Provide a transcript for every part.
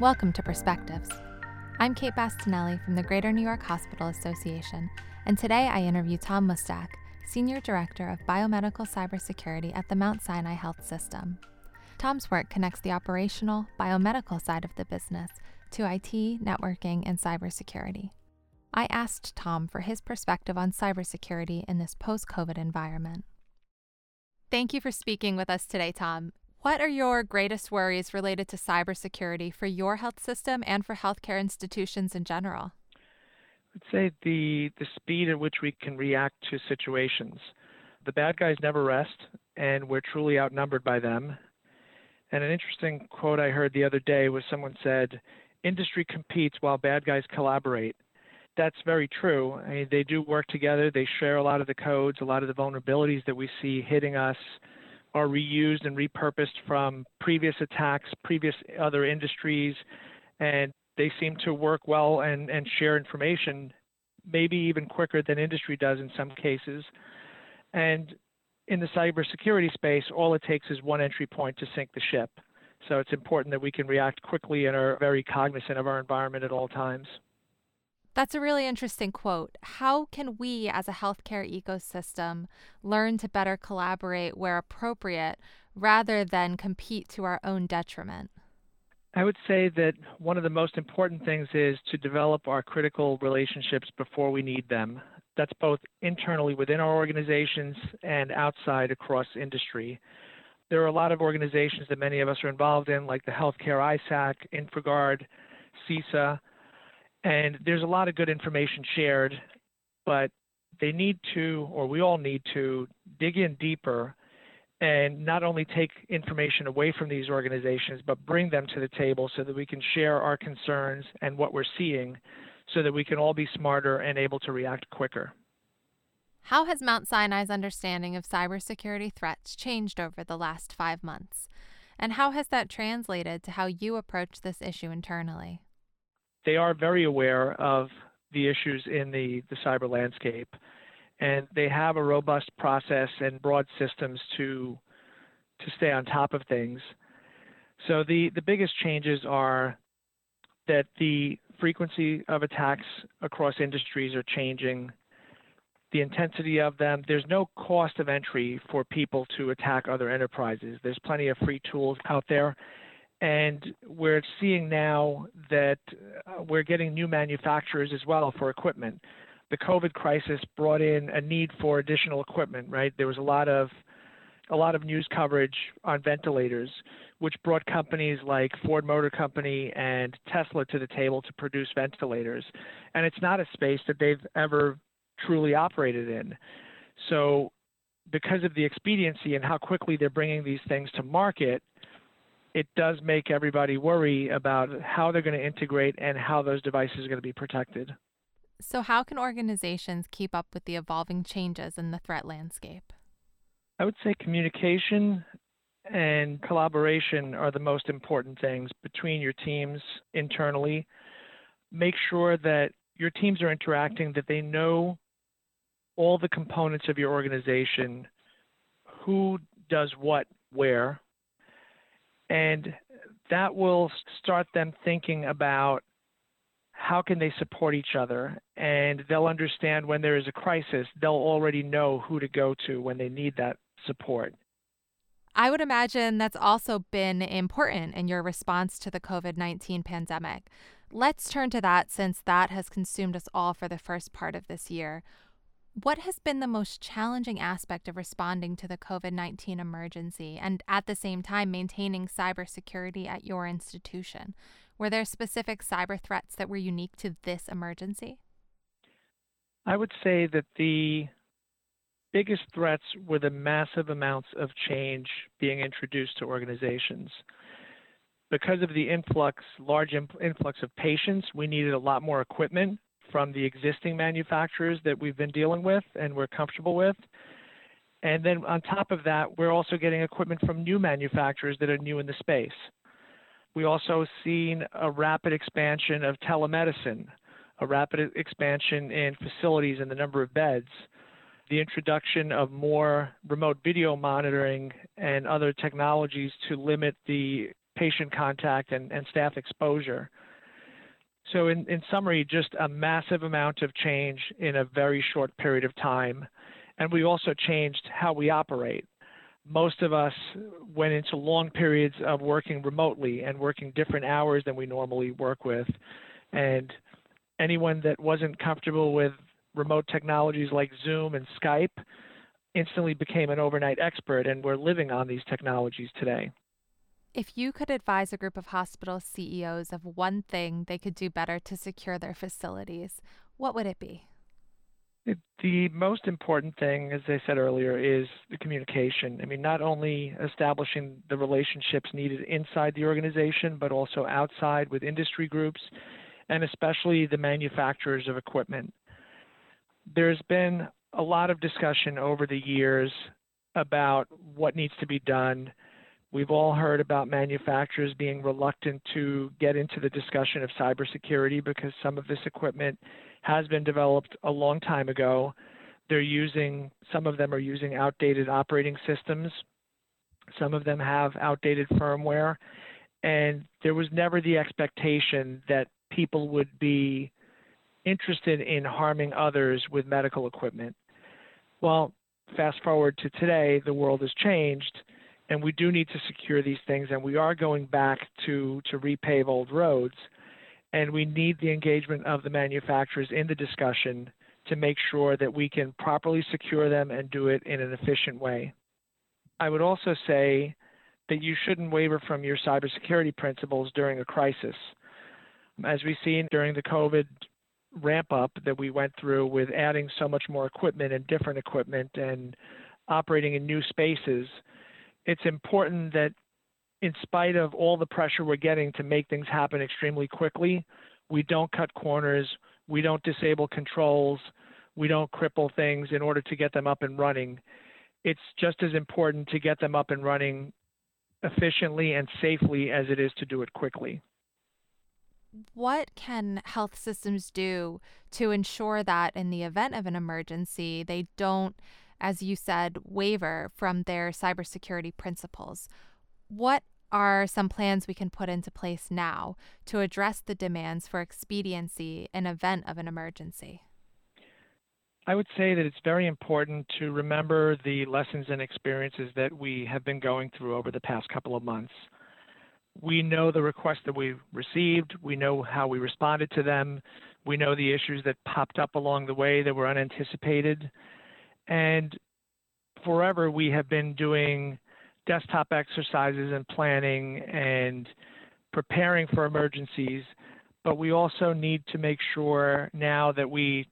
Welcome to Perspectives. I'm Kate Bastinelli from the Greater New York Hospital Association, and today I interview Tom Mustac, Senior Director of Biomedical Cybersecurity at the Mount Sinai Health System. Tom's work connects the operational, biomedical side of the business to IT, networking, and cybersecurity. I asked Tom for his perspective on cybersecurity in this post COVID environment. Thank you for speaking with us today, Tom. What are your greatest worries related to cybersecurity for your health system and for healthcare institutions in general? I'd say the the speed at which we can react to situations. The bad guys never rest, and we're truly outnumbered by them. And an interesting quote I heard the other day was someone said, "Industry competes while bad guys collaborate." That's very true. I mean, they do work together. They share a lot of the codes, a lot of the vulnerabilities that we see hitting us are reused and repurposed from previous attacks, previous other industries, and they seem to work well and, and share information, maybe even quicker than industry does in some cases. And in the cybersecurity space, all it takes is one entry point to sink the ship. So it's important that we can react quickly and are very cognizant of our environment at all times. That's a really interesting quote. How can we, as a healthcare ecosystem, learn to better collaborate where appropriate rather than compete to our own detriment? I would say that one of the most important things is to develop our critical relationships before we need them. That's both internally within our organizations and outside across industry. There are a lot of organizations that many of us are involved in, like the Healthcare ISAC, InfraGard, CISA, and there's a lot of good information shared, but they need to, or we all need to, dig in deeper and not only take information away from these organizations, but bring them to the table so that we can share our concerns and what we're seeing so that we can all be smarter and able to react quicker. How has Mount Sinai's understanding of cybersecurity threats changed over the last five months? And how has that translated to how you approach this issue internally? They are very aware of the issues in the, the cyber landscape, and they have a robust process and broad systems to to stay on top of things. So the, the biggest changes are that the frequency of attacks across industries are changing, the intensity of them. There's no cost of entry for people to attack other enterprises. There's plenty of free tools out there, and we're seeing now that uh, we're getting new manufacturers as well for equipment. The COVID crisis brought in a need for additional equipment, right? There was a lot of a lot of news coverage on ventilators, which brought companies like Ford Motor Company and Tesla to the table to produce ventilators. And it's not a space that they've ever truly operated in. So, because of the expediency and how quickly they're bringing these things to market, it does make everybody worry about how they're going to integrate and how those devices are going to be protected. So, how can organizations keep up with the evolving changes in the threat landscape? I would say communication and collaboration are the most important things between your teams internally. Make sure that your teams are interacting, that they know all the components of your organization, who does what where, and that will start them thinking about how can they support each other and they'll understand when there is a crisis they'll already know who to go to when they need that support. I would imagine that's also been important in your response to the covid-19 pandemic. Let's turn to that since that has consumed us all for the first part of this year what has been the most challenging aspect of responding to the COVID 19 emergency and at the same time maintaining cybersecurity at your institution? Were there specific cyber threats that were unique to this emergency? I would say that the biggest threats were the massive amounts of change being introduced to organizations. Because of the influx, large influx of patients, we needed a lot more equipment from the existing manufacturers that we've been dealing with and we're comfortable with. And then on top of that, we're also getting equipment from new manufacturers that are new in the space. We also seen a rapid expansion of telemedicine, a rapid expansion in facilities and the number of beds, the introduction of more remote video monitoring and other technologies to limit the patient contact and, and staff exposure. So, in, in summary, just a massive amount of change in a very short period of time. And we also changed how we operate. Most of us went into long periods of working remotely and working different hours than we normally work with. And anyone that wasn't comfortable with remote technologies like Zoom and Skype instantly became an overnight expert, and we're living on these technologies today. If you could advise a group of hospital CEOs of one thing they could do better to secure their facilities, what would it be? The most important thing, as I said earlier, is the communication. I mean, not only establishing the relationships needed inside the organization, but also outside with industry groups and especially the manufacturers of equipment. There's been a lot of discussion over the years about what needs to be done. We've all heard about manufacturers being reluctant to get into the discussion of cybersecurity because some of this equipment has been developed a long time ago. They're using, some of them are using outdated operating systems. Some of them have outdated firmware. And there was never the expectation that people would be interested in harming others with medical equipment. Well, fast forward to today, the world has changed, and we do need to secure these things, and we are going back to, to repave old roads. And we need the engagement of the manufacturers in the discussion to make sure that we can properly secure them and do it in an efficient way. I would also say that you shouldn't waver from your cybersecurity principles during a crisis. As we've seen during the COVID ramp up that we went through with adding so much more equipment and different equipment and operating in new spaces, it's important that in spite of all the pressure we're getting to make things happen extremely quickly, we don't cut corners, we don't disable controls, we don't cripple things in order to get them up and running. It's just as important to get them up and running efficiently and safely as it is to do it quickly what can health systems do to ensure that in the event of an emergency, they don't, as you said, waver from their cybersecurity principles? What are some plans we can put into place now to address the demands for expediency in event of an emergency? I would say that it's very important to remember the lessons and experiences that we have been going through over the past couple of months we know the requests that we've received. We know how we responded to them. We know the issues that popped up along the way that were unanticipated. And forever, we have been doing desktop exercises and planning and preparing for emergencies. But we also need to make sure now that we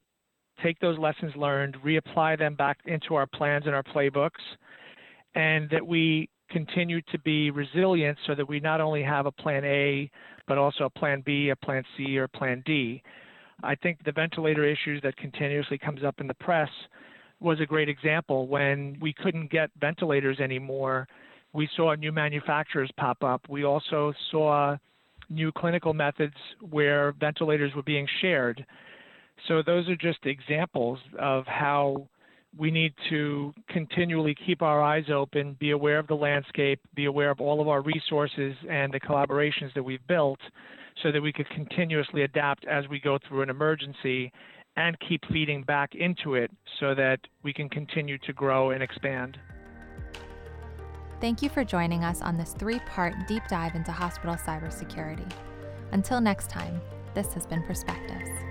take those lessons learned, reapply them back into our plans and our playbooks, and that we continue to be resilient so that we not only have a plan A, but also a plan B, a plan C, or plan D. I think the ventilator issues that continuously comes up in the press was a great example. When we couldn't get ventilators anymore, we saw new manufacturers pop up. We also saw new clinical methods where ventilators were being shared. So those are just examples of how we need to continually keep our eyes open, be aware of the landscape, be aware of all of our resources and the collaborations that we've built so that we could continuously adapt as we go through an emergency and keep feeding back into it so that we can continue to grow and expand. Thank you for joining us on this three part deep dive into hospital cybersecurity. Until next time, this has been Perspectives.